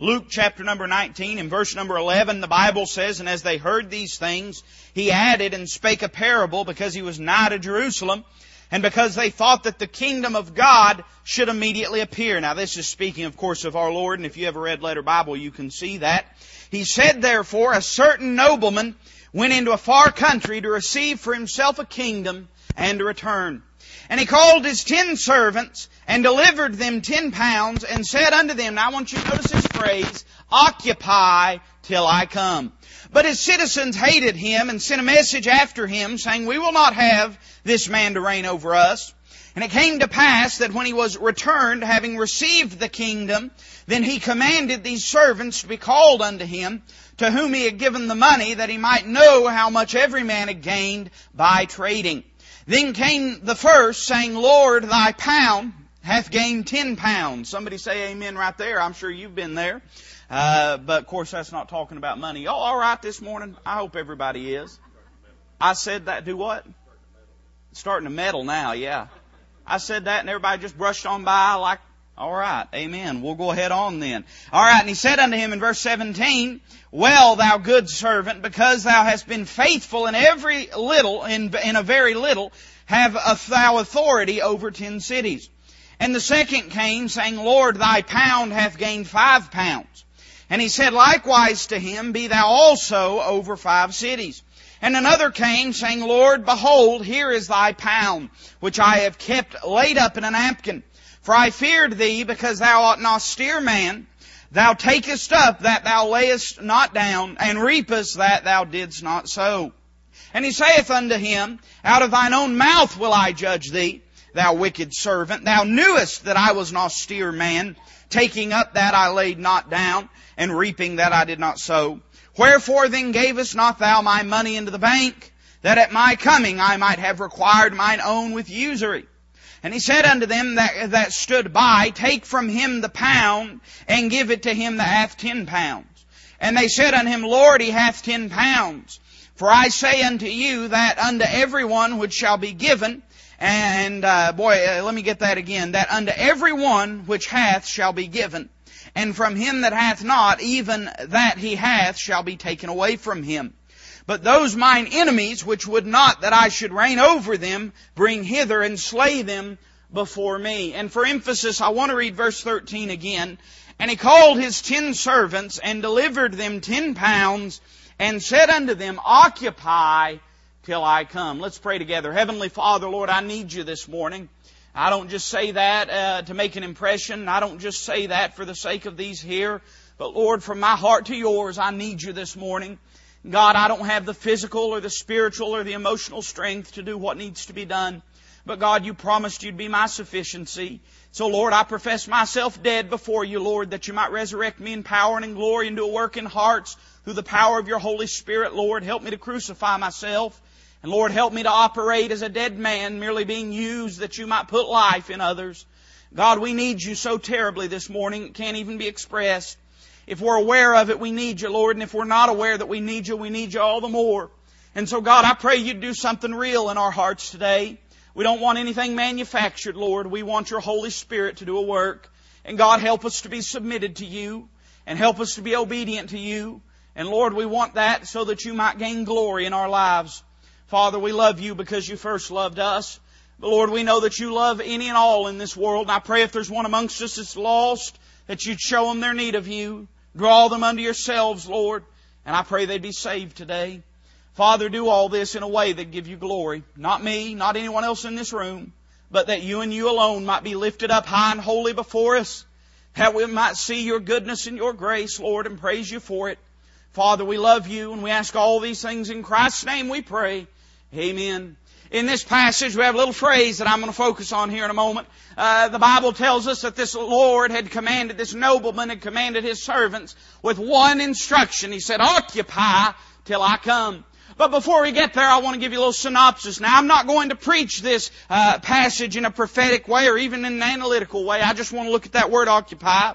Luke chapter number 19 in verse number 11, the Bible says, And as they heard these things, he added and spake a parable because he was nigh to Jerusalem and because they thought that the kingdom of God should immediately appear. Now this is speaking, of course, of our Lord, and if you ever read letter Bible, you can see that. He said, therefore, a certain nobleman went into a far country to receive for himself a kingdom and to return. And he called his ten servants and delivered them ten pounds and said unto them, now I want you to notice this phrase, occupy till I come. But his citizens hated him and sent a message after him saying, we will not have this man to reign over us. And it came to pass that when he was returned, having received the kingdom, then he commanded these servants to be called unto him, to whom he had given the money, that he might know how much every man had gained by trading. Then came the first, saying, Lord, thy pound hath gained ten pounds. Somebody say amen right there. I'm sure you've been there. Uh, but of course that's not talking about money. Y'all alright this morning? I hope everybody is. I said that, do what? Starting to meddle now, yeah. I said that and everybody just brushed on by like, alright, amen. We'll go ahead on then. Alright, and he said unto him in verse 17, Well, thou good servant, because thou hast been faithful in every little, in, in a very little, have thou authority over ten cities. And the second came, saying, Lord, thy pound hath gained five pounds. And he said likewise to him, Be thou also over five cities. And another came, saying, Lord, behold, here is thy pound, which I have kept laid up in a napkin. For I feared thee, because thou art an austere man. Thou takest up that thou layest not down, and reapest that thou didst not sow. And he saith unto him, Out of thine own mouth will I judge thee, thou wicked servant. Thou knewest that I was an austere man, taking up that I laid not down, and reaping that I did not sow. Wherefore then gavest not thou my money into the bank, that at my coming I might have required mine own with usury? And he said unto them that, that stood by, Take from him the pound, and give it to him that hath ten pounds. And they said unto him, Lord, he hath ten pounds. For I say unto you that unto everyone which shall be given, and uh, boy, uh, let me get that again, that unto everyone which hath shall be given, and from him that hath not, even that he hath shall be taken away from him. But those mine enemies, which would not that I should reign over them, bring hither and slay them before me. And for emphasis, I want to read verse 13 again. And he called his ten servants and delivered them ten pounds and said unto them, Occupy till I come. Let's pray together. Heavenly Father, Lord, I need you this morning. I don't just say that uh, to make an impression. I don't just say that for the sake of these here. But Lord, from my heart to yours, I need you this morning. God, I don't have the physical or the spiritual or the emotional strength to do what needs to be done. But God, you promised you'd be my sufficiency. So Lord, I profess myself dead before you, Lord, that you might resurrect me in power and in glory and do a work in hearts through the power of your Holy Spirit. Lord, help me to crucify myself. And Lord, help me to operate as a dead man, merely being used that you might put life in others. God, we need you so terribly this morning, it can't even be expressed. If we're aware of it, we need you, Lord, and if we're not aware that we need you, we need you all the more. And so God, I pray you'd do something real in our hearts today. We don't want anything manufactured, Lord. We want your Holy Spirit to do a work. And God, help us to be submitted to you and help us to be obedient to you. And Lord, we want that so that you might gain glory in our lives. Father, we love you because you first loved us. But Lord, we know that you love any and all in this world. And I pray if there's one amongst us that's lost, that you'd show them their need of you. Draw them unto yourselves, Lord. And I pray they'd be saved today. Father, do all this in a way that give you glory. Not me, not anyone else in this room, but that you and you alone might be lifted up high and holy before us. That we might see your goodness and your grace, Lord, and praise you for it. Father, we love you and we ask all these things in Christ's name we pray. Amen. In this passage, we have a little phrase that I'm going to focus on here in a moment. Uh, the Bible tells us that this Lord had commanded, this nobleman had commanded his servants with one instruction. He said, occupy till I come. But before we get there, I want to give you a little synopsis. Now, I'm not going to preach this uh, passage in a prophetic way or even in an analytical way. I just want to look at that word occupy.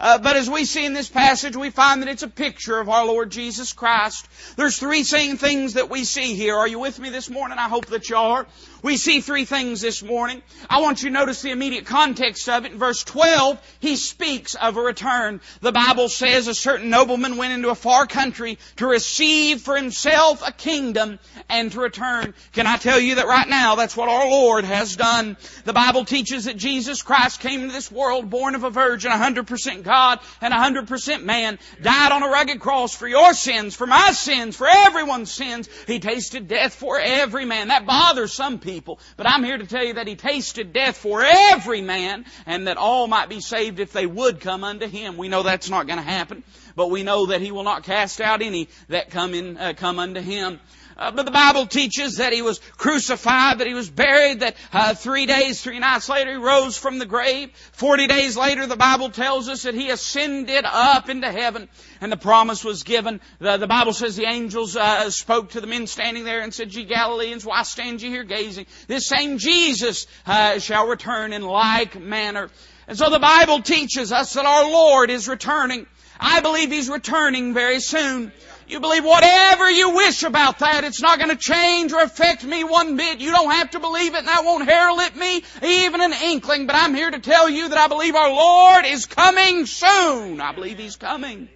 Uh, but as we see in this passage, we find that it's a picture of our Lord Jesus Christ. There's three same things that we see here. Are you with me this morning? I hope that you are. We see three things this morning. I want you to notice the immediate context of it. In verse 12, he speaks of a return. The Bible says a certain nobleman went into a far country to receive for himself a kingdom and to return. Can I tell you that right now that's what our Lord has done? The Bible teaches that Jesus Christ came into this world born of a virgin, 100% God and 100% man, died on a rugged cross for your sins, for my sins, for everyone's sins. He tasted death for every man. That bothers some people, but I'm here to tell you that He tasted death for every man and that all might be saved if they would come unto Him. We know that's not going to happen, but we know that He will not cast out any that come in, uh, come unto Him. Uh, but the Bible teaches that he was crucified, that he was buried, that uh, three days, three nights later he rose from the grave. Forty days later the Bible tells us that he ascended up into heaven and the promise was given. The, the Bible says the angels uh, spoke to the men standing there and said, Ye Galileans, why stand ye here gazing? This same Jesus uh, shall return in like manner. And so the Bible teaches us that our Lord is returning. I believe He's returning very soon. You believe whatever you wish about that. It's not going to change or affect me one bit. You don't have to believe it and that won't herald me even an inkling. But I'm here to tell you that I believe our Lord is coming soon. I believe He's coming.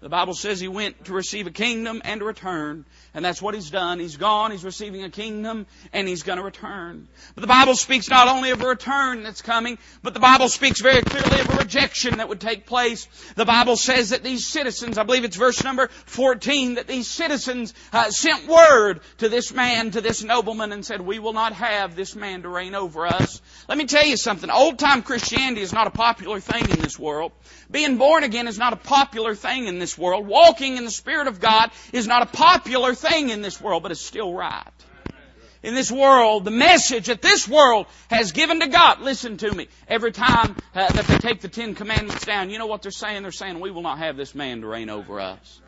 The Bible says He went to receive a kingdom and to return. And that's what he's done. He's gone, he's receiving a kingdom, and he's going to return. But the Bible speaks not only of a return that's coming, but the Bible speaks very clearly of a rejection that would take place. The Bible says that these citizens, I believe it's verse number 14, that these citizens uh, sent word to this man, to this nobleman, and said, We will not have this man to reign over us. Let me tell you something. Old time Christianity is not a popular thing in this world. Being born again is not a popular thing in this world. Walking in the Spirit of God is not a popular thing thing in this world, but it's still right. In this world, the message that this world has given to God, listen to me, every time uh, that they take the Ten Commandments down, you know what they're saying? They're saying, we will not have this man to reign over us.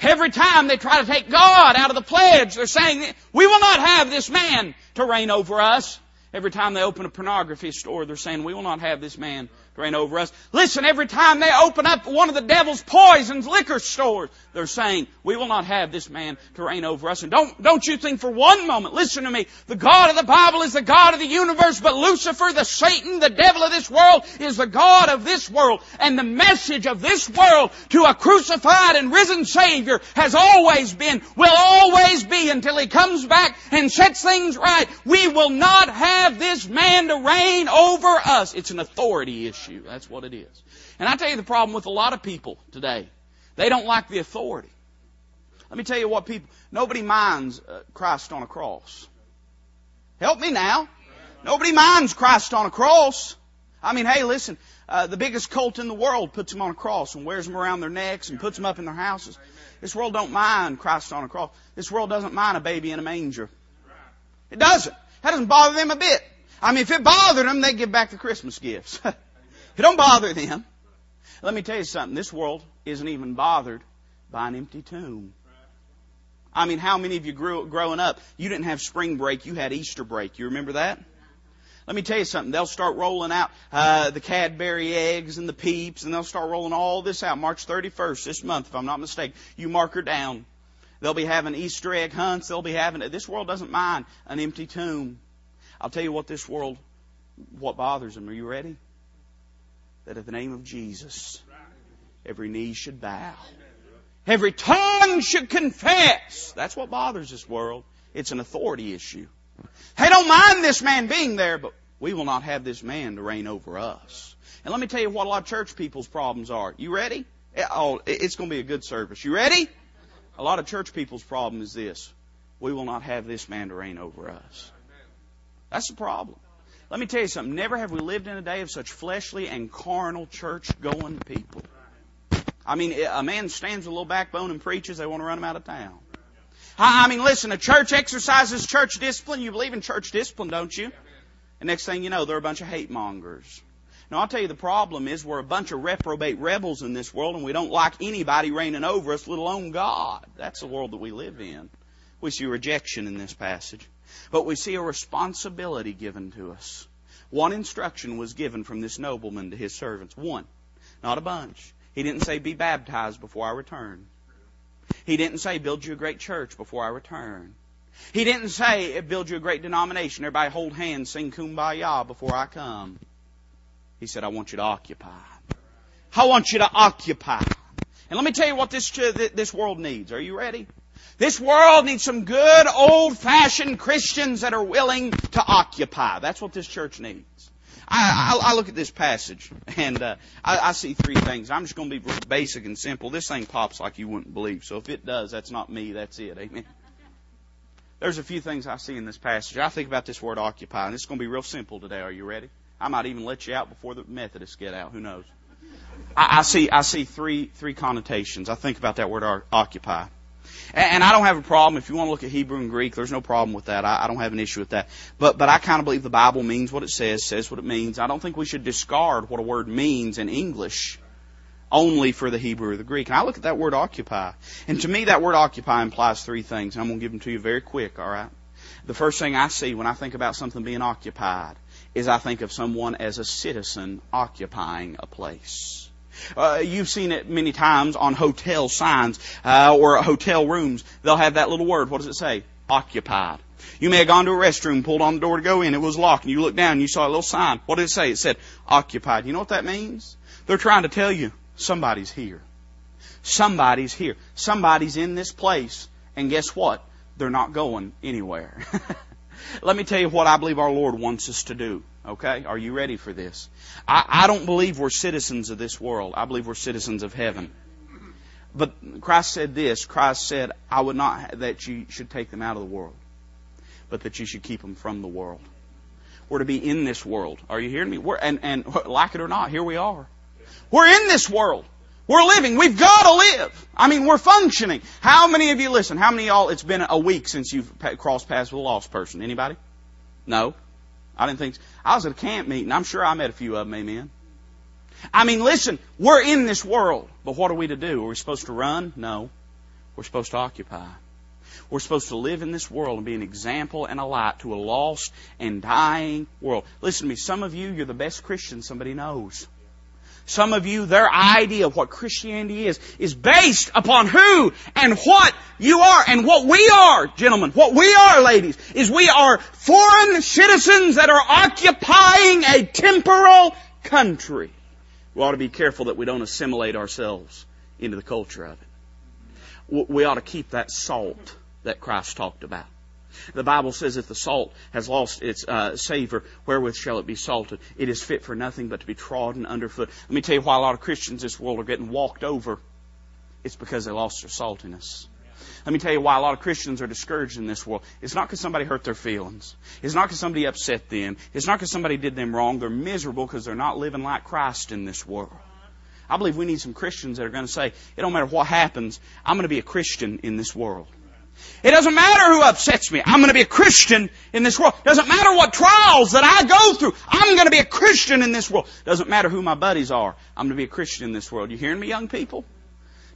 Every time they try to take God out of the pledge, they're saying, we will not have this man to reign over us. Every time they open a pornography store, they're saying, we will not have this man reign over us. Listen, every time they open up one of the devil's poisons liquor stores, they're saying, we will not have this man to reign over us. And don't, don't you think for one moment, listen to me, the God of the Bible is the God of the universe, but Lucifer, the Satan, the devil of this world is the God of this world. And the message of this world to a crucified and risen Savior has always been, will always be until He comes back and sets things right. We will not have this man to reign over us. It's an authority issue you. That's what it is. And I tell you the problem with a lot of people today. They don't like the authority. Let me tell you what people, nobody minds uh, Christ on a cross. Help me now. Nobody minds Christ on a cross. I mean, hey, listen, uh, the biggest cult in the world puts them on a cross and wears them around their necks and puts them up in their houses. This world don't mind Christ on a cross. This world doesn't mind a baby in a manger. It doesn't. That doesn't bother them a bit. I mean, if it bothered them, they'd give back the Christmas gifts. It don't bother them. Let me tell you something. This world isn't even bothered by an empty tomb. I mean, how many of you grew growing up? You didn't have spring break. You had Easter break. You remember that? Let me tell you something. They'll start rolling out uh, the Cadbury eggs and the Peeps, and they'll start rolling all this out March 31st this month, if I'm not mistaken. You mark her down. They'll be having Easter egg hunts. They'll be having this world doesn't mind an empty tomb. I'll tell you what this world, what bothers them. Are you ready? That at the name of Jesus, every knee should bow. Every tongue should confess. That's what bothers this world. It's an authority issue. Hey, don't mind this man being there, but we will not have this man to reign over us. And let me tell you what a lot of church people's problems are. You ready? Oh, it's going to be a good service. You ready? A lot of church people's problem is this. We will not have this man to reign over us. That's the problem. Let me tell you something. Never have we lived in a day of such fleshly and carnal church going people. I mean, a man stands with a little backbone and preaches, they want to run him out of town. I mean, listen, a church exercises church discipline. You believe in church discipline, don't you? And next thing you know, they're a bunch of hate mongers. Now, I'll tell you the problem is we're a bunch of reprobate rebels in this world and we don't like anybody reigning over us, let alone God. That's the world that we live in. We see rejection in this passage. But we see a responsibility given to us. One instruction was given from this nobleman to his servants. One. Not a bunch. He didn't say be baptized before I return. He didn't say build you a great church before I return. He didn't say build you a great denomination. Everybody hold hands, sing kumbaya before I come. He said, I want you to occupy. I want you to occupy. And let me tell you what this, this world needs. Are you ready? This world needs some good old fashioned Christians that are willing to occupy. That's what this church needs. I, I, I look at this passage and uh, I, I see three things. I'm just going to be basic and simple. This thing pops like you wouldn't believe. So if it does, that's not me. That's it. Amen. There's a few things I see in this passage. I think about this word occupy, and it's going to be real simple today. Are you ready? I might even let you out before the Methodists get out. Who knows? I, I see I see three three connotations. I think about that word occupy. And I don't have a problem if you want to look at Hebrew and Greek. There's no problem with that. I, don't have an issue with that. But but I kind of believe the Bible means what it says, says what it means. I don't think we should discard what a word means in English only for the Hebrew or the Greek. And I look at that word occupy, and to me that word occupy implies three things. And I'm going to give them to you very quick. All right. The first thing I see when I think about something being occupied is I think of someone as a citizen occupying a place. Uh, you've seen it many times on hotel signs uh, or hotel rooms. They'll have that little word. What does it say? Occupied. You may have gone to a restroom, pulled on the door to go in, it was locked, and you looked down and you saw a little sign. What did it say? It said occupied. You know what that means? They're trying to tell you somebody's here. Somebody's here. Somebody's in this place, and guess what? They're not going anywhere. Let me tell you what I believe our Lord wants us to do. Okay? Are you ready for this? I, I don't believe we're citizens of this world. I believe we're citizens of heaven. But Christ said this. Christ said, I would not that you should take them out of the world, but that you should keep them from the world. We're to be in this world. Are you hearing me? We're, and, and like it or not, here we are. We're in this world. We're living. We've got to live. I mean, we're functioning. How many of you listen? How many of y'all? It's been a week since you've crossed paths with a lost person. Anybody? No. I didn't think. I was at a camp meeting. I'm sure I met a few of them. Amen. I mean, listen. We're in this world, but what are we to do? Are we supposed to run? No. We're supposed to occupy. We're supposed to live in this world and be an example and a light to a lost and dying world. Listen to me. Some of you, you're the best Christian somebody knows. Some of you, their idea of what Christianity is, is based upon who and what you are and what we are, gentlemen, what we are, ladies, is we are foreign citizens that are occupying a temporal country. We ought to be careful that we don't assimilate ourselves into the culture of it. We ought to keep that salt that Christ talked about. The Bible says if the salt has lost its uh, savor, wherewith shall it be salted? It is fit for nothing but to be trodden underfoot. Let me tell you why a lot of Christians in this world are getting walked over. It's because they lost their saltiness. Let me tell you why a lot of Christians are discouraged in this world. It's not because somebody hurt their feelings. It's not because somebody upset them. It's not because somebody did them wrong. They're miserable because they're not living like Christ in this world. I believe we need some Christians that are going to say, it don't matter what happens, I'm going to be a Christian in this world. It doesn't matter who upsets me. I'm going to be a Christian in this world. Doesn't matter what trials that I go through. I'm going to be a Christian in this world. Doesn't matter who my buddies are. I'm going to be a Christian in this world. You hearing me, young people?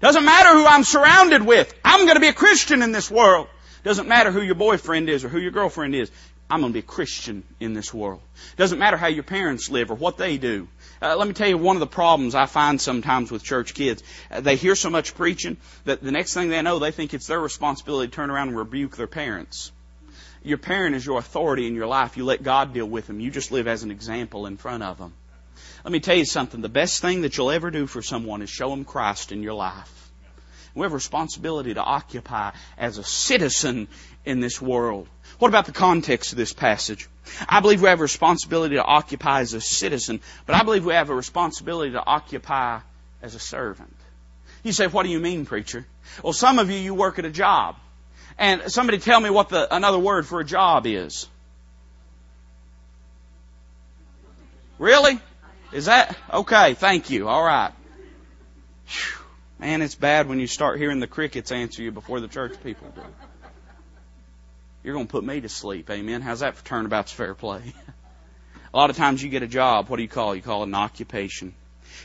Doesn't matter who I'm surrounded with. I'm going to be a Christian in this world. Doesn't matter who your boyfriend is or who your girlfriend is. I'm going to be a Christian in this world. Doesn't matter how your parents live or what they do. Uh, let me tell you one of the problems I find sometimes with church kids. Uh, they hear so much preaching that the next thing they know, they think it's their responsibility to turn around and rebuke their parents. Your parent is your authority in your life. You let God deal with them. You just live as an example in front of them. Let me tell you something. The best thing that you'll ever do for someone is show them Christ in your life. We have a responsibility to occupy as a citizen in this world. What about the context of this passage? I believe we have a responsibility to occupy as a citizen, but I believe we have a responsibility to occupy as a servant. You say, what do you mean, preacher? Well, some of you, you work at a job. And somebody tell me what the, another word for a job is. Really? Is that? Okay, thank you. All right. Man, it's bad when you start hearing the crickets answer you before the church people do. You're going to put me to sleep. Amen. How's that for turnabout's fair play? a lot of times you get a job. What do you call it? You call it an occupation.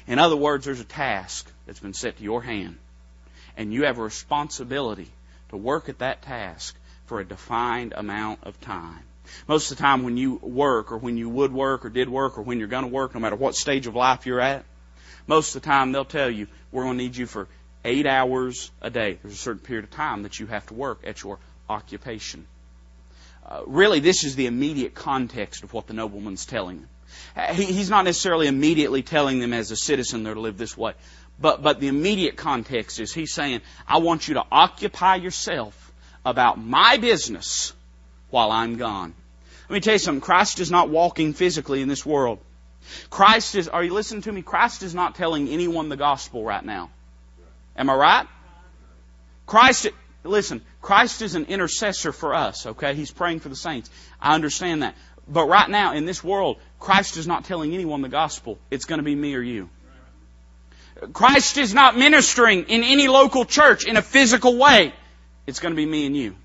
In other words, there's a task that's been set to your hand. And you have a responsibility to work at that task for a defined amount of time. Most of the time when you work or when you would work or did work or when you're going to work, no matter what stage of life you're at, most of the time they'll tell you, we're going to need you for eight hours a day. There's a certain period of time that you have to work at your occupation. Uh, really, this is the immediate context of what the nobleman's telling them. Uh, he, he's not necessarily immediately telling them as a citizen they're to live this way. But, but the immediate context is he's saying, I want you to occupy yourself about my business while I'm gone. Let me tell you something. Christ is not walking physically in this world. Christ is, are you listening to me? Christ is not telling anyone the gospel right now. Am I right? Christ, listen, Christ is an intercessor for us, okay? He's praying for the saints. I understand that. But right now, in this world, Christ is not telling anyone the gospel. It's going to be me or you. Christ is not ministering in any local church in a physical way. It's going to be me and you.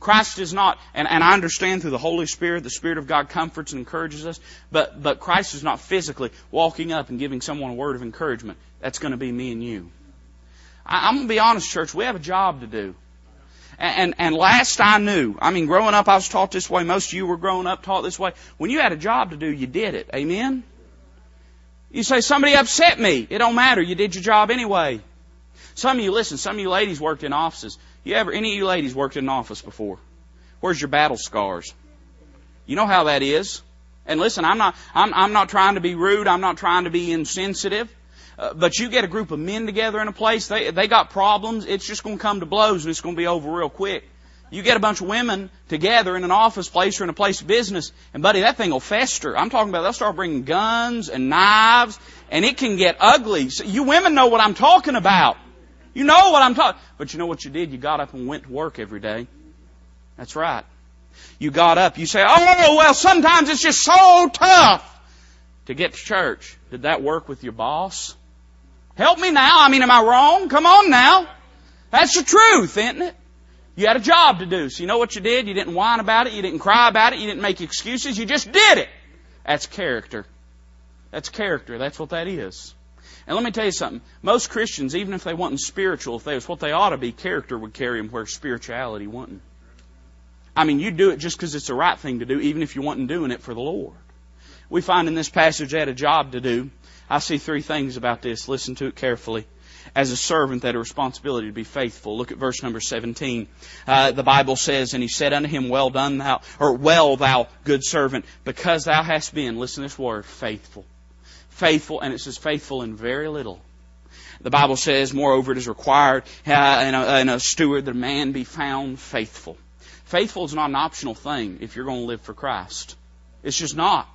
Christ is not, and, and I understand through the Holy Spirit, the Spirit of God comforts and encourages us, but, but Christ is not physically walking up and giving someone a word of encouragement. That's going to be me and you. I, I'm going to be honest, church, we have a job to do. And, and, and last I knew, I mean, growing up, I was taught this way. Most of you were growing up taught this way. When you had a job to do, you did it. Amen? You say, somebody upset me. It don't matter. You did your job anyway. Some of you, listen, some of you ladies worked in offices. You ever, any of you ladies worked in an office before? Where's your battle scars? You know how that is. And listen, I'm not, I'm, I'm not trying to be rude. I'm not trying to be insensitive. Uh, but you get a group of men together in a place, they, they got problems, it's just going to come to blows and it's going to be over real quick. You get a bunch of women together in an office place or in a place of business, and buddy, that thing will fester. I'm talking about they'll start bringing guns and knives, and it can get ugly. So you women know what I'm talking about. You know what I'm talking. But you know what you did? You got up and went to work every day. That's right. You got up. You say, "Oh well, sometimes it's just so tough to get to church." Did that work with your boss? Help me now. I mean, am I wrong? Come on now. That's the truth, isn't it? You had a job to do. So you know what you did? You didn't whine about it. You didn't cry about it. You didn't make excuses. You just did it. That's character. That's character. That's what that is. And let me tell you something. Most Christians, even if they wasn't spiritual, if they was what they ought to be, character would carry them where spirituality wouldn't. I mean, you do it just because it's the right thing to do, even if you wasn't doing it for the Lord. We find in this passage they had a job to do. I see three things about this. Listen to it carefully. As a servant, that a responsibility to be faithful. Look at verse number 17. Uh, the Bible says, And he said unto him, Well done, thou, or well, thou good servant, because thou hast been, listen to this word, faithful. Faithful, and it says faithful in very little. The Bible says, moreover, it is required uh, in, a, in a steward that a man be found faithful. Faithful is not an optional thing if you're going to live for Christ. It's just not.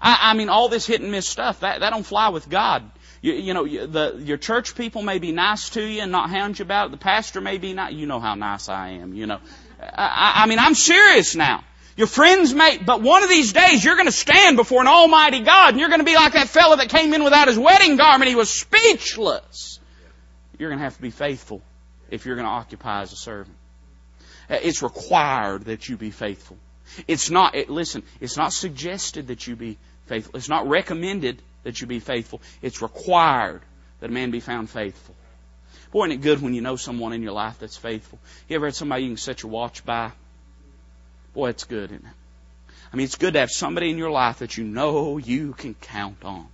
I, I mean, all this hit and miss stuff, that, that don't fly with God. You, you know, the, your church people may be nice to you and not hound you about it. The pastor may be not, you know how nice I am, you know. I, I mean, I'm serious now. Your friends may, but one of these days you're going to stand before an almighty God and you're going to be like that fellow that came in without his wedding garment. He was speechless. You're going to have to be faithful if you're going to occupy as a servant. Uh, it's required that you be faithful. It's not, it, listen, it's not suggested that you be faithful. It's not recommended that you be faithful. It's required that a man be found faithful. Boy, isn't it good when you know someone in your life that's faithful? You ever had somebody you can set your watch by? Boy, it's good, isn't it? I mean, it's good to have somebody in your life that you know you can count on.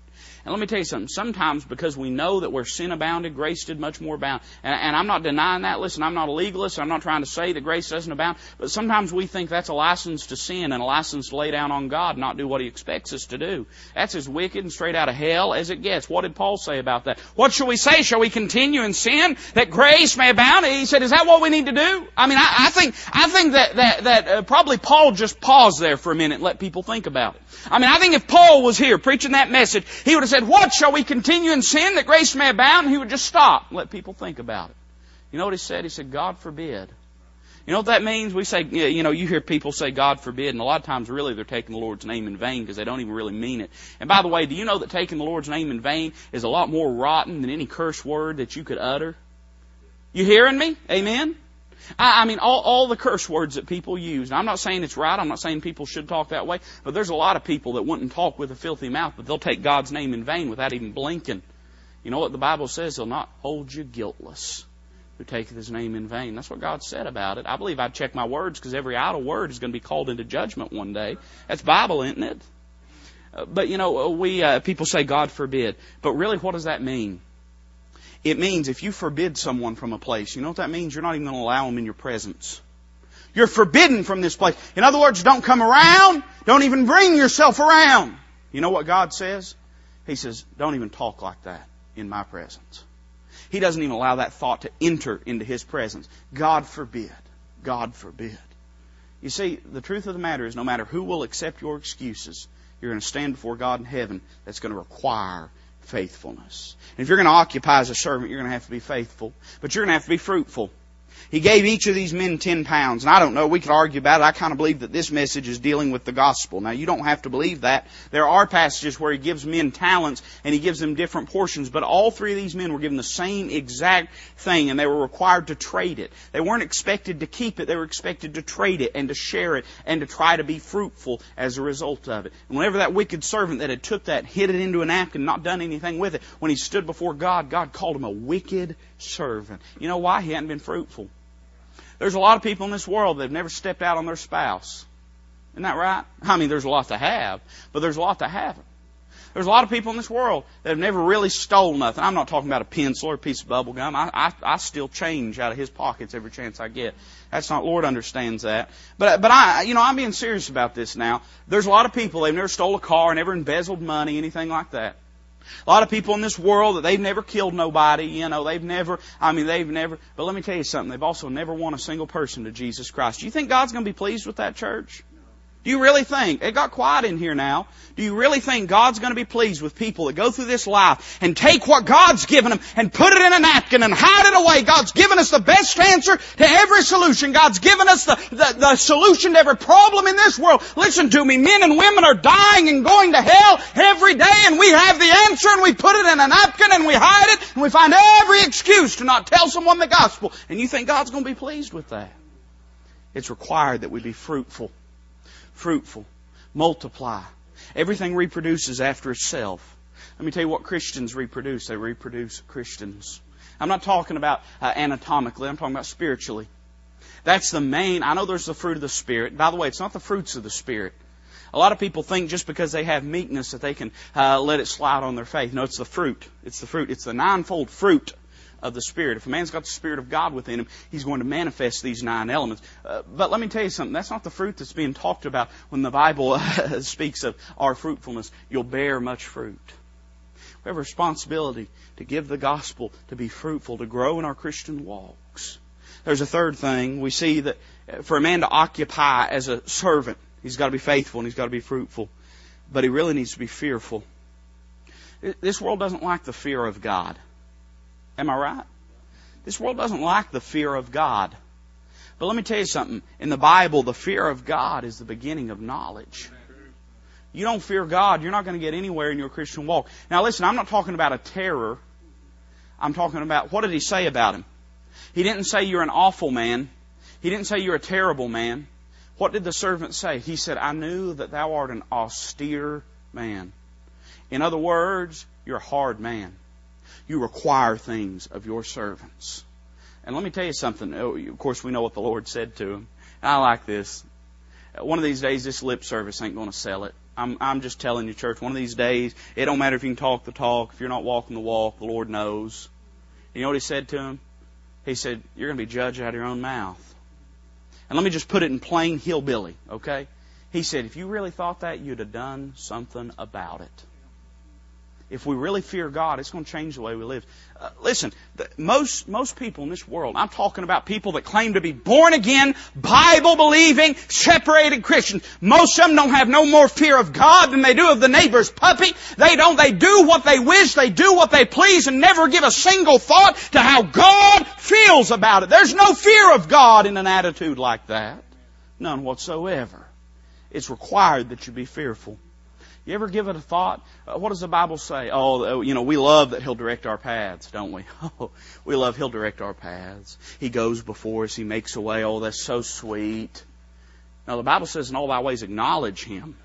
And let me tell you something. Sometimes because we know that where sin abounded, grace did much more abound. And, and I'm not denying that. Listen, I'm not a legalist. I'm not trying to say that grace doesn't abound. But sometimes we think that's a license to sin and a license to lay down on God and not do what He expects us to do. That's as wicked and straight out of hell as it gets. What did Paul say about that? What shall we say? Shall we continue in sin that grace may abound? He said, is that what we need to do? I mean, I, I think, I think that, that, that uh, probably Paul just paused there for a minute and let people think about it. I mean, I think if Paul was here preaching that message, he would have said, what shall we continue in sin that grace may abound? And he would just stop and let people think about it. You know what he said? He said, God forbid. You know what that means? We say, you know, you hear people say God forbid, and a lot of times really they're taking the Lord's name in vain because they don't even really mean it. And by the way, do you know that taking the Lord's name in vain is a lot more rotten than any curse word that you could utter? You hearing me? Amen? I, I mean, all, all the curse words that people use. And I'm not saying it's right. I'm not saying people should talk that way. But there's a lot of people that wouldn't talk with a filthy mouth, but they'll take God's name in vain without even blinking. You know what the Bible says? He'll not hold you guiltless who taketh his name in vain. That's what God said about it. I believe I'd check my words because every idle word is going to be called into judgment one day. That's Bible, isn't it? but you know, we uh, people say God forbid, but really, what does that mean? It means if you forbid someone from a place, you know what that means? You're not even going to allow them in your presence. You're forbidden from this place. In other words, don't come around. Don't even bring yourself around. You know what God says? He says, don't even talk like that in my presence. He doesn't even allow that thought to enter into His presence. God forbid. God forbid. You see, the truth of the matter is no matter who will accept your excuses, you're going to stand before God in heaven that's going to require faithfulness. And if you're going to occupy as a servant, you're going to have to be faithful, but you're going to have to be fruitful. He gave each of these men ten pounds. And I don't know, we could argue about it. I kind of believe that this message is dealing with the gospel. Now you don't have to believe that. There are passages where he gives men talents and he gives them different portions, but all three of these men were given the same exact thing and they were required to trade it. They weren't expected to keep it, they were expected to trade it and to share it and to try to be fruitful as a result of it. And whenever that wicked servant that had took that, hid it into a napkin, not done anything with it, when he stood before God, God called him a wicked servant. You know why? He hadn't been fruitful. There's a lot of people in this world that have never stepped out on their spouse. Isn't that right? I mean, there's a lot to have, but there's a lot to haven't. There's a lot of people in this world that have never really stole nothing. I'm not talking about a pencil or a piece of bubble gum. I, I, I steal change out of his pockets every chance I get. That's not, Lord understands that. But, but I, you know, I'm being serious about this now. There's a lot of people, they've never stole a car, never embezzled money, anything like that. A lot of people in this world that they've never killed nobody, you know, they've never, I mean, they've never, but let me tell you something, they've also never won a single person to Jesus Christ. Do you think God's going to be pleased with that church? Do you really think, it got quiet in here now, do you really think God's going to be pleased with people that go through this life and take what God's given them and put it in a napkin and hide it away? God's given us the best answer to every solution. God's given us the, the, the solution to every problem in this world. Listen to me, men and women are dying and going to hell every day and we have the answer and we put it in a napkin and we hide it and we find every excuse to not tell someone the gospel. And you think God's going to be pleased with that? It's required that we be fruitful fruitful, multiply. Everything reproduces after itself. Let me tell you what Christians reproduce. They reproduce Christians. I'm not talking about uh, anatomically, I'm talking about spiritually. That's the main, I know there's the fruit of the Spirit. By the way, it's not the fruits of the Spirit. A lot of people think just because they have meekness that they can uh, let it slide on their faith. No, it's the fruit. It's the fruit. It's the ninefold fruit of the Spirit. If a man's got the Spirit of God within him, he's going to manifest these nine elements. Uh, but let me tell you something. That's not the fruit that's being talked about when the Bible speaks of our fruitfulness. You'll bear much fruit. We have a responsibility to give the gospel, to be fruitful, to grow in our Christian walks. There's a third thing. We see that for a man to occupy as a servant, he's got to be faithful and he's got to be fruitful. But he really needs to be fearful. This world doesn't like the fear of God. Am I right? This world doesn't like the fear of God. But let me tell you something. In the Bible, the fear of God is the beginning of knowledge. You don't fear God, you're not going to get anywhere in your Christian walk. Now listen, I'm not talking about a terror. I'm talking about, what did he say about him? He didn't say you're an awful man. He didn't say you're a terrible man. What did the servant say? He said, I knew that thou art an austere man. In other words, you're a hard man you require things of your servants. And let me tell you something. Oh, of course, we know what the Lord said to him. I like this. One of these days, this lip service ain't going to sell it. I'm, I'm just telling you, church, one of these days, it don't matter if you can talk the talk. If you're not walking the walk, the Lord knows. You know what he said to him? He said, You're going to be judged out of your own mouth. And let me just put it in plain hillbilly, okay? He said, If you really thought that, you'd have done something about it if we really fear God, it's going to change the way we live. Uh, listen, the, most most people in this world, I'm talking about people that claim to be born again, Bible believing, separated Christians. Most of them don't have no more fear of God than they do of the neighbor's puppy. They don't. They do what they wish. They do what they please, and never give a single thought to how God feels about it. There's no fear of God in an attitude like that, none whatsoever. It's required that you be fearful. You ever give it a thought? Uh, what does the Bible say? Oh, oh, you know, we love that He'll direct our paths, don't we? Oh, we love He'll direct our paths. He goes before us. He makes a way. Oh, that's so sweet. Now, the Bible says, in all thy ways acknowledge Him.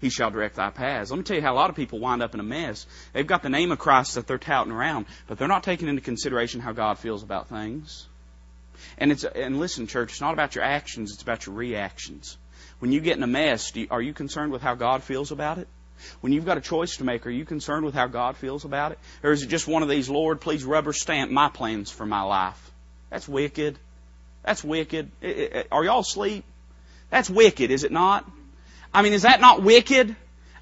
He shall direct thy paths. Let me tell you how a lot of people wind up in a mess. They've got the name of Christ that they're touting around, but they're not taking into consideration how God feels about things. And it's, and listen, church, it's not about your actions, it's about your reactions. When you get in a mess, you, are you concerned with how God feels about it? When you've got a choice to make, are you concerned with how God feels about it? Or is it just one of these, Lord, please rubber stamp my plans for my life? That's wicked. That's wicked. Are y'all asleep? That's wicked, is it not? I mean, is that not wicked?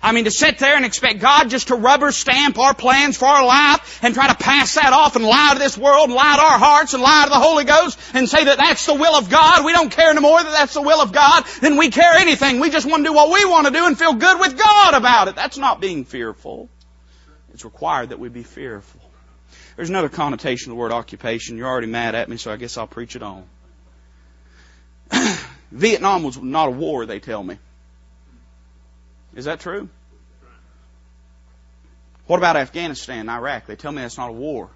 I mean, to sit there and expect God just to rubber stamp our plans for our life and try to pass that off and lie to this world and lie to our hearts and lie to the Holy Ghost and say that that's the will of God. We don't care anymore that that's the will of God than we care anything. We just want to do what we want to do and feel good with God about it. That's not being fearful. It's required that we be fearful. There's another connotation of the word occupation. You're already mad at me, so I guess I'll preach it on. Vietnam was not a war, they tell me. Is that true? What about Afghanistan and Iraq? They tell me that's not a war.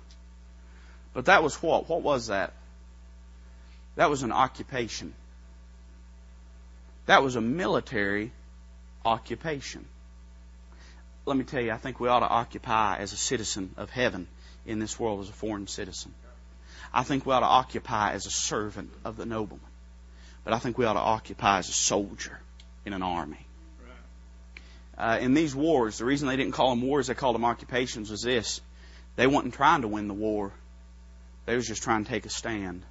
But that was what? What was that? That was an occupation. That was a military occupation. Let me tell you, I think we ought to occupy as a citizen of heaven in this world as a foreign citizen. I think we ought to occupy as a servant of the nobleman. But I think we ought to occupy as a soldier in an army uh, in these wars, the reason they didn't call them wars, they called them occupations, was this. They wasn't trying to win the war. They was just trying to take a stand.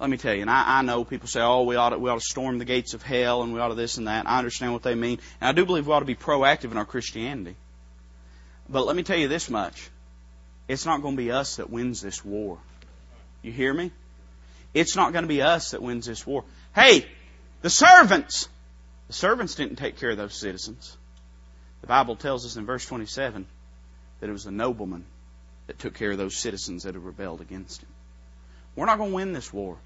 Let me tell you, and I, I know people say, oh, we ought, to, we ought to storm the gates of hell and we ought to this and that. I understand what they mean. And I do believe we ought to be proactive in our Christianity. But let me tell you this much. It's not going to be us that wins this war. You hear me? It's not going to be us that wins this war. Hey, the servants, the servants didn't take care of those citizens. The Bible tells us in verse 27 that it was the nobleman that took care of those citizens that had rebelled against him. We're not going to win this war.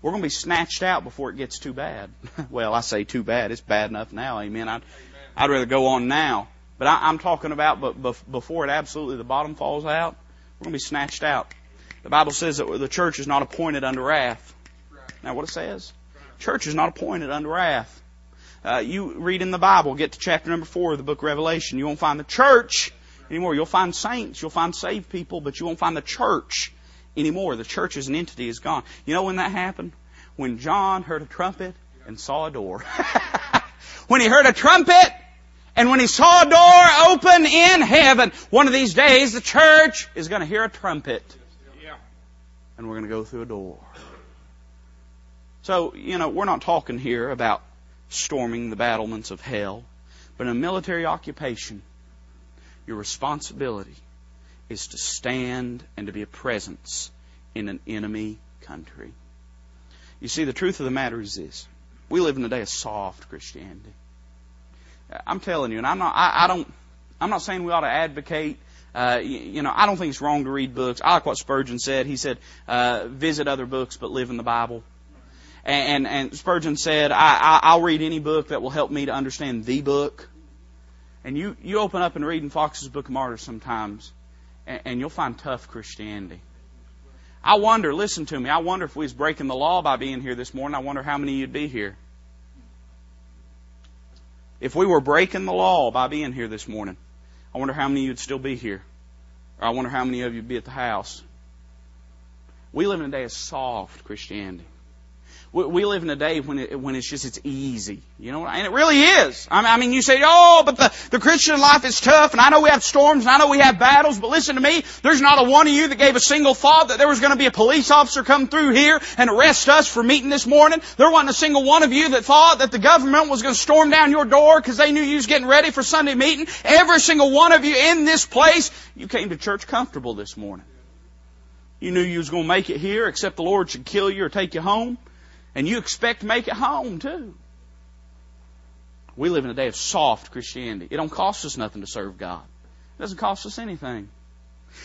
We're going to be snatched out before it gets too bad. well, I say too bad. It's bad enough now. Amen. I'd, I'd rather go on now. But I, am talking about but before it absolutely the bottom falls out, we're going to be snatched out. The Bible says that the church is not appointed under wrath. Now, what it says? Church is not appointed under wrath. Uh, you read in the Bible, get to chapter number four of the book of Revelation, you won't find the church anymore. You'll find saints, you'll find saved people, but you won't find the church anymore. The church as an entity is gone. You know when that happened? When John heard a trumpet and saw a door. when he heard a trumpet and when he saw a door open in heaven, one of these days the church is going to hear a trumpet. And we're going to go through a door. So, you know, we're not talking here about storming the battlements of hell. But in a military occupation, your responsibility is to stand and to be a presence in an enemy country. You see, the truth of the matter is this. We live in a day of soft Christianity. I'm telling you, and I'm not, I, I don't, I'm not saying we ought to advocate uh, you, you, know, I don't think it's wrong to read books. I like what Spurgeon said. He said, uh, visit other books, but live in the Bible. And, and Spurgeon said, I, I, will read any book that will help me to understand the book. And you, you open up and read in Foxe's Book of Martyrs sometimes, and, and you'll find tough Christianity. I wonder, listen to me, I wonder if we was breaking the law by being here this morning, I wonder how many you'd be here. If we were breaking the law by being here this morning, I wonder how many of you'd still be here. Or I wonder how many of you'd be at the house. We live in a day of soft Christianity we live in a day when it, when it's just it's easy, you know, and it really is. I mean, you say, oh, but the the Christian life is tough, and I know we have storms, and I know we have battles, but listen to me, there's not a one of you that gave a single thought that there was going to be a police officer come through here and arrest us for meeting this morning. There wasn't a single one of you that thought that the government was going to storm down your door because they knew you was getting ready for Sunday meeting. Every single one of you in this place, you came to church comfortable this morning. You knew you was going to make it here, except the Lord should kill you or take you home. And you expect to make it home too. We live in a day of soft Christianity. It don't cost us nothing to serve God. It doesn't cost us anything.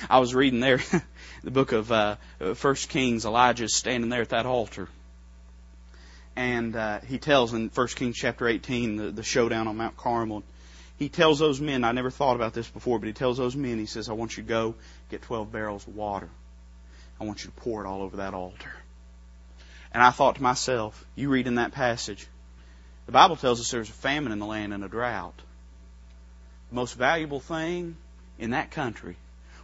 I was reading there the book of uh, First Kings. Elijah is standing there at that altar, and uh, he tells in First Kings chapter 18 the, the showdown on Mount Carmel. He tells those men. I never thought about this before, but he tells those men. He says, "I want you to go get 12 barrels of water. I want you to pour it all over that altar." And I thought to myself, you read in that passage, the Bible tells us there's a famine in the land and a drought. The most valuable thing in that country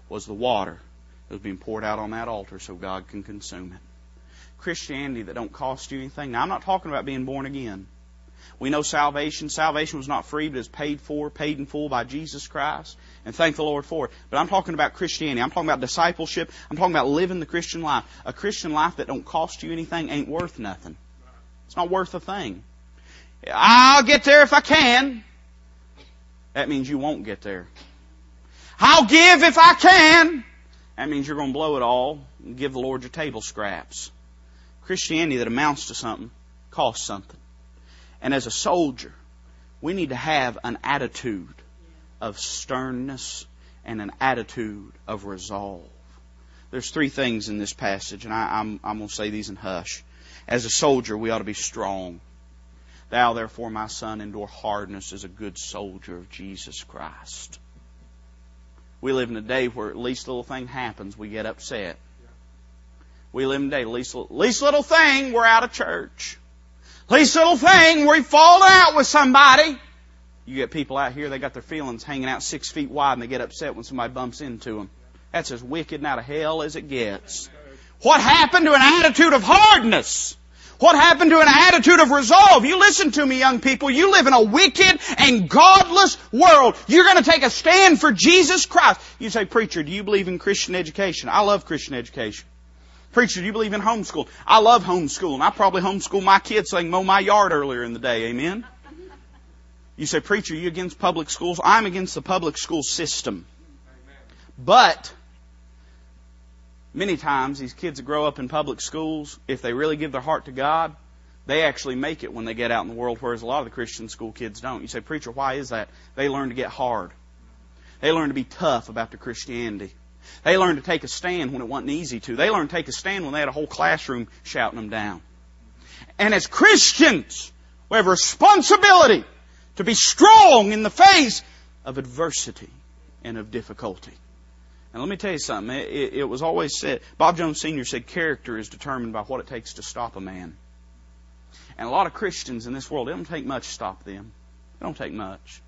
was the water that was being poured out on that altar so God can consume it. Christianity that don't cost you anything. Now I'm not talking about being born again. We know salvation. Salvation was not free, but is paid for, paid in full by Jesus Christ. And thank the Lord for it. But I'm talking about Christianity. I'm talking about discipleship. I'm talking about living the Christian life. A Christian life that don't cost you anything ain't worth nothing. It's not worth a thing. I'll get there if I can. That means you won't get there. I'll give if I can. That means you're going to blow it all and give the Lord your table scraps. Christianity that amounts to something costs something. And as a soldier, we need to have an attitude of sternness and an attitude of resolve. There's three things in this passage, and I, am I'm, I'm going to say these in hush. As a soldier, we ought to be strong. Thou, therefore, my son, endure hardness as a good soldier of Jesus Christ. We live in a day where at least little thing happens, we get upset. We live in a day, least, least little thing, we're out of church. Least little thing, we fall out with somebody. You get people out here, they got their feelings hanging out six feet wide and they get upset when somebody bumps into them. That's as wicked and out of hell as it gets. What happened to an attitude of hardness? What happened to an attitude of resolve? You listen to me, young people. You live in a wicked and godless world. You're going to take a stand for Jesus Christ. You say, preacher, do you believe in Christian education? I love Christian education. Preacher, do you believe in homeschool? I love homeschooling. I probably homeschool my kids so they mow my yard earlier in the day. Amen? You say, preacher, you against public schools? I'm against the public school system. But many times these kids that grow up in public schools, if they really give their heart to God, they actually make it when they get out in the world, whereas a lot of the Christian school kids don't. You say, preacher, why is that? They learn to get hard. They learn to be tough about their Christianity. They learned to take a stand when it wasn't easy to. They learned to take a stand when they had a whole classroom shouting them down. And as Christians, we have responsibility to be strong in the face of adversity and of difficulty. And let me tell you something. It, it, was always said, Bob Jones Sr. said character is determined by what it takes to stop a man. And a lot of Christians in this world, it don't take much to stop them. It don't take much.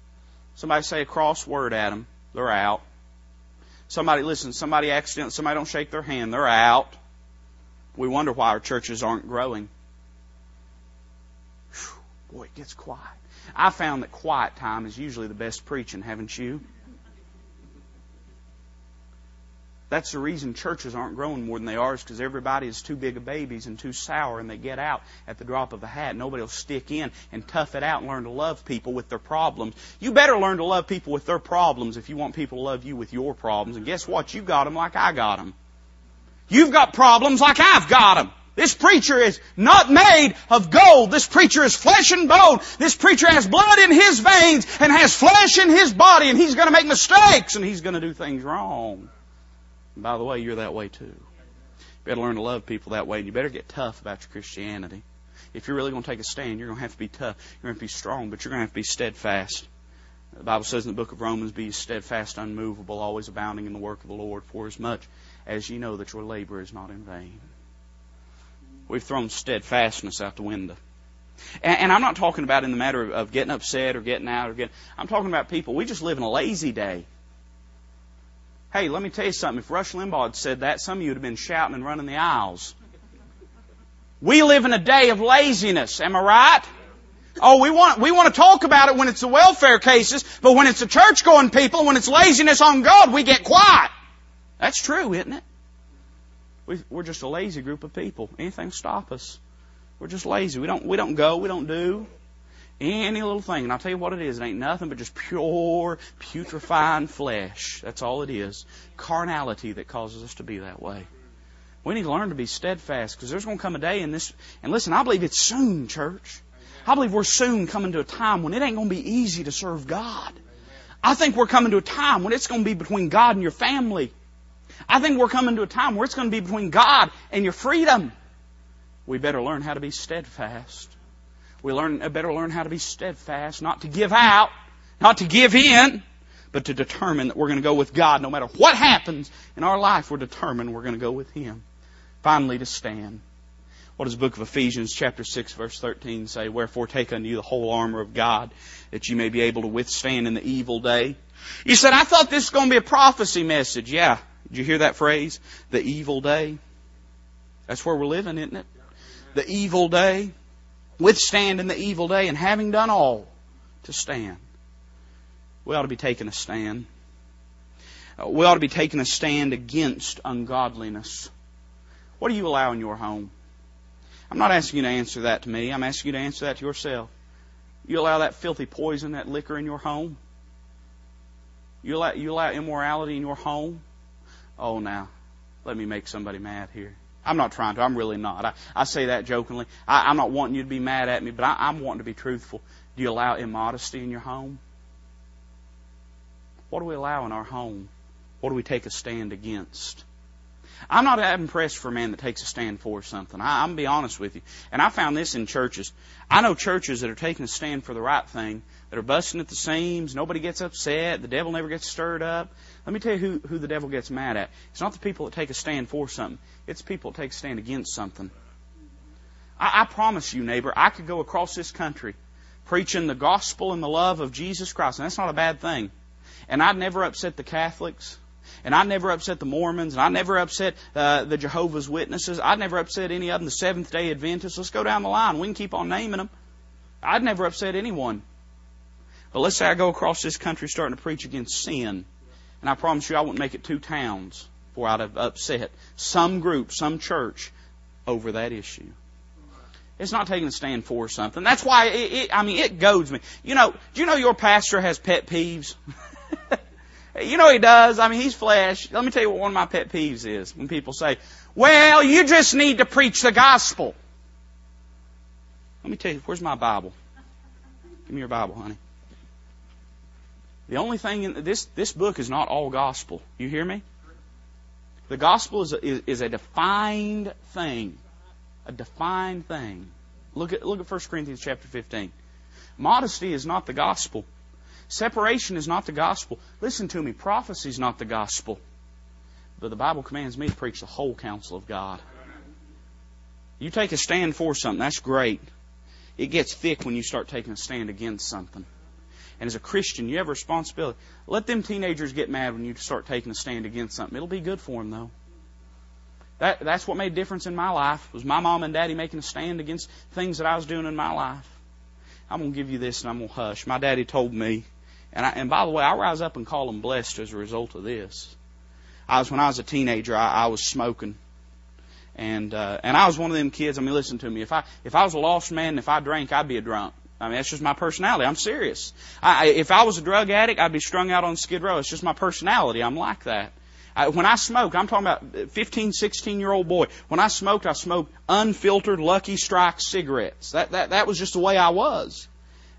Somebody say a cross word at them, they're out. Somebody, listen, somebody accident, somebody don't shake their hand, they're out. We wonder why our churches aren't growing. Whew, boy, it gets quiet. I found that quiet time is usually the best preaching, haven't you? That's the reason churches aren't growing more than they are, is because everybody is too big of babies and too sour, and they get out at the drop of a hat. Nobody will stick in and tough it out and learn to love people with their problems. You better learn to love people with their problems if you want people to love you with your problems. And guess what? You got them like I got them. You've got problems like I've got them. This preacher is not made of gold. This preacher is flesh and bone. This preacher has blood in his veins and has flesh in his body, and he's going to make mistakes and he's going to do things wrong. And by the way, you're that way too. You better learn to love people that way, and you better get tough about your Christianity. If you're really going to take a stand, you're going to have to be tough. You're going to to be strong, but you're going to have to be steadfast. The Bible says in the book of Romans, be steadfast, unmovable, always abounding in the work of the Lord, for as much as ye know that your labor is not in vain. We've thrown steadfastness out the window. And, and I'm not talking about in the matter of, of getting upset or getting out or getting, I'm talking about people, we just live in a lazy day. Hey, let me tell you something. If Rush Limbaugh had said that, some of you would have been shouting and running the aisles. We live in a day of laziness. Am I right? Oh, we want, we want to talk about it when it's the welfare cases, but when it's the church going people, when it's laziness on God, we get quiet. That's true, isn't it? We, we're just a lazy group of people. Anything stop us. We're just lazy. We don't, we don't go, we don't do. Any little thing. And I'll tell you what it is. It ain't nothing but just pure, putrefying flesh. That's all it is. Carnality that causes us to be that way. We need to learn to be steadfast because there's going to come a day in this. And listen, I believe it's soon, church. I believe we're soon coming to a time when it ain't going to be easy to serve God. I think we're coming to a time when it's going to be between God and your family. I think we're coming to a time where it's going to be between God and your freedom. We better learn how to be steadfast. We learn, uh, better learn how to be steadfast, not to give out, not to give in, but to determine that we're going to go with God no matter what happens in our life. We're determined we're going to go with Him. Finally, to stand. What does the book of Ephesians chapter 6 verse 13 say? Wherefore take unto you the whole armor of God that you may be able to withstand in the evil day. You said, I thought this was going to be a prophecy message. Yeah. Did you hear that phrase? The evil day. That's where we're living, isn't it? The evil day. withstand in the evil day, and having done all, to stand. We ought to be taking a stand. Uh, we ought to be taking a stand against ungodliness. What do you allow in your home? I'm not asking you to answer that to me. I'm asking you to answer that to yourself. You allow that filthy poison, that liquor in your home? You allow, you allow immorality in your home? Oh, now, let me make somebody mad here. I'm not trying to. I'm really not. I, I say that jokingly. I, I'm not wanting you to be mad at me, but I, I'm wanting to be truthful. Do you allow immodesty in your home? What do we allow in our home? What do we take a stand against? I'm not impressed for a man that takes a stand for something. I, I'm to be honest with you. And I found this in churches. I know churches that are taking a stand for the right thing, that are busting at the seams. Nobody gets upset. The devil never gets stirred up. Let me tell you who, who the devil gets mad at. It's not the people that take a stand for something. It's people that take a stand against something. I, I promise you, neighbor, I could go across this country preaching the gospel and the love of Jesus Christ, and that's not a bad thing. And I'd never upset the Catholics and I never upset the Mormons, and I never upset uh, the Jehovah's Witnesses. I'd never upset any of them, the Seventh Day Adventists. Let's go down the line. We can keep on naming them. I'd never upset anyone. But let's say I go across this country starting to preach against sin, and I promise you I wouldn't make it two towns before I'd have upset some group, some church over that issue. It's not taking a stand for something. That's why it, it I mean, it goads me. You know, do you know your pastor has pet peeves? You know he does. I mean, he's flesh. Let me tell you what one of my pet peeves is when people say, well, you just need to preach the gospel. Let me tell you, where's my Bible? Give me your Bible, honey. The only thing in this, this book is not all gospel. You hear me? The gospel is a, is, is a defined thing. A defined thing. Look at, look at 1 Corinthians chapter 15. Modesty is not the gospel. Separation is not the gospel. Listen to me, prophecy is not the gospel. But the Bible commands me to preach the whole counsel of God. You take a stand for something, that's great. It gets thick when you start taking a stand against something. And as a Christian, you have a responsibility. Let them teenagers get mad when you start taking a stand against something. It'll be good for them, though. That, that's what made a difference in my life, was my mom and daddy making a stand against things that I was doing in my life. I'm going to give you this and I'm going to hush. My daddy told me and, I, and by the way, I rise up and call them blessed as a result of this. I was when I was a teenager, I, I was smoking, and uh, and I was one of them kids. I mean, listen to me. If I if I was a lost man, if I drank, I'd be a drunk. I mean, that's just my personality. I'm serious. I, if I was a drug addict, I'd be strung out on Skid Row. It's just my personality. I'm like that. I, when I smoke, I'm talking about 15, 16 year old boy. When I smoked, I smoked unfiltered Lucky Strike cigarettes. That that that was just the way I was.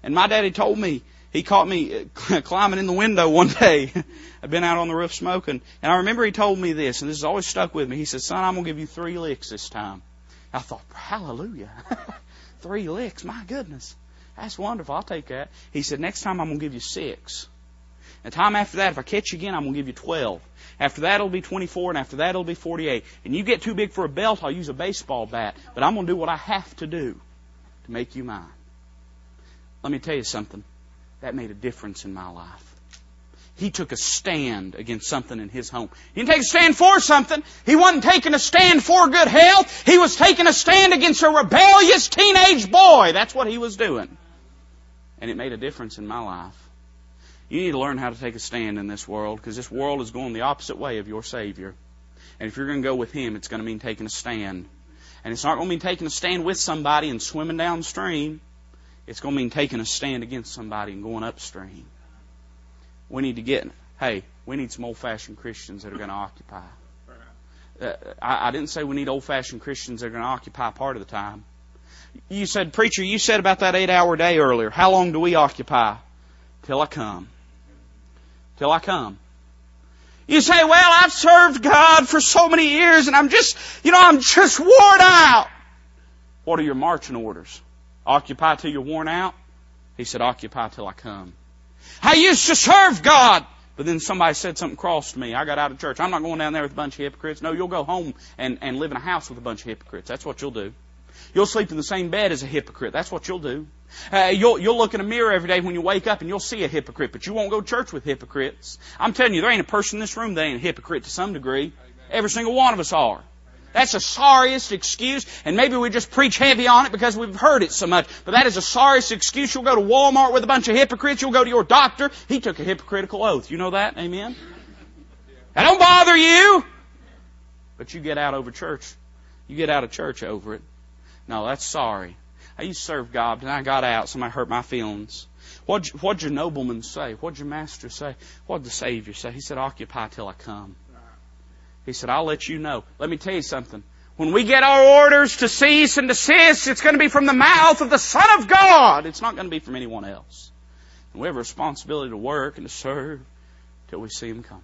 And my daddy told me, he caught me uh, climbing in the window one day. I'd been out on the roof smoking. And I remember he told me this, and this has always stuck with me. He said, son, I'm going to give you three licks this time. I thought, hallelujah. three licks. My goodness. That's wonderful. I'll take that. He said, next time I'm going to give you six. And the time after that, if I catch you again, I'm going to give you 12. After that, it'll be 24, and after that, it'll be 48. And you get too big for a belt, I'll use a baseball bat. But I'm going to do what I have to do to make you mine. Let me tell you something. That made a difference in my life. He took a stand against something in his home. He didn't take a stand for something. He wasn't taking a stand for good health. He was taking a stand against a rebellious teenage boy. That's what he was doing. And it made a difference in my life. You need to learn how to take a stand in this world because this world is going the opposite way of your Savior. And if you're going to go with Him, it's going to mean taking a stand. And it's not going to mean taking a stand with somebody and swimming downstream. It's going to mean taking a stand against somebody and going upstream. We need to get, hey, we need some old fashioned Christians that are going to occupy. Uh, I, I didn't say we need old fashioned Christians that are going to occupy part of the time. You said, preacher, you said about that eight hour day earlier. How long do we occupy? Till I come. Till I come. You say, well, I've served God for so many years and I'm just, you know, I'm just worn out. What are your marching orders? Occupy till you're worn out? He said, occupy till I come. I used to serve God. But then somebody said something crossed me. I got out of church. I'm not going down there with a bunch of hypocrites. No, you'll go home and, and live in a house with a bunch of hypocrites. That's what you'll do. You'll sleep in the same bed as a hypocrite. That's what you'll do. Uh, you'll, you'll look in a mirror every day when you wake up and you'll see a hypocrite, but you won't go to church with hypocrites. I'm telling you, there ain't a person in this room that ain't a hypocrite to some degree. Every single one of us are. That's the sorriest excuse, and maybe we just preach heavy on it because we've heard it so much. But that is the sorriest excuse. You'll go to Walmart with a bunch of hypocrites. You'll go to your doctor. He took a hypocritical oath. You know that? Amen? That don't bother you. But you get out over church. You get out of church over it. No, that's sorry. I used to serve God, and I got out. Somebody hurt my feelings. What'd, what'd your nobleman say? What'd your master say? What'd the Savior say? He said, occupy till I come. He said, I'll let you know. Let me tell you something. When we get our orders to cease and desist, it's going to be from the mouth of the Son of God. It's not going to be from anyone else. And we have a responsibility to work and to serve till we see Him coming.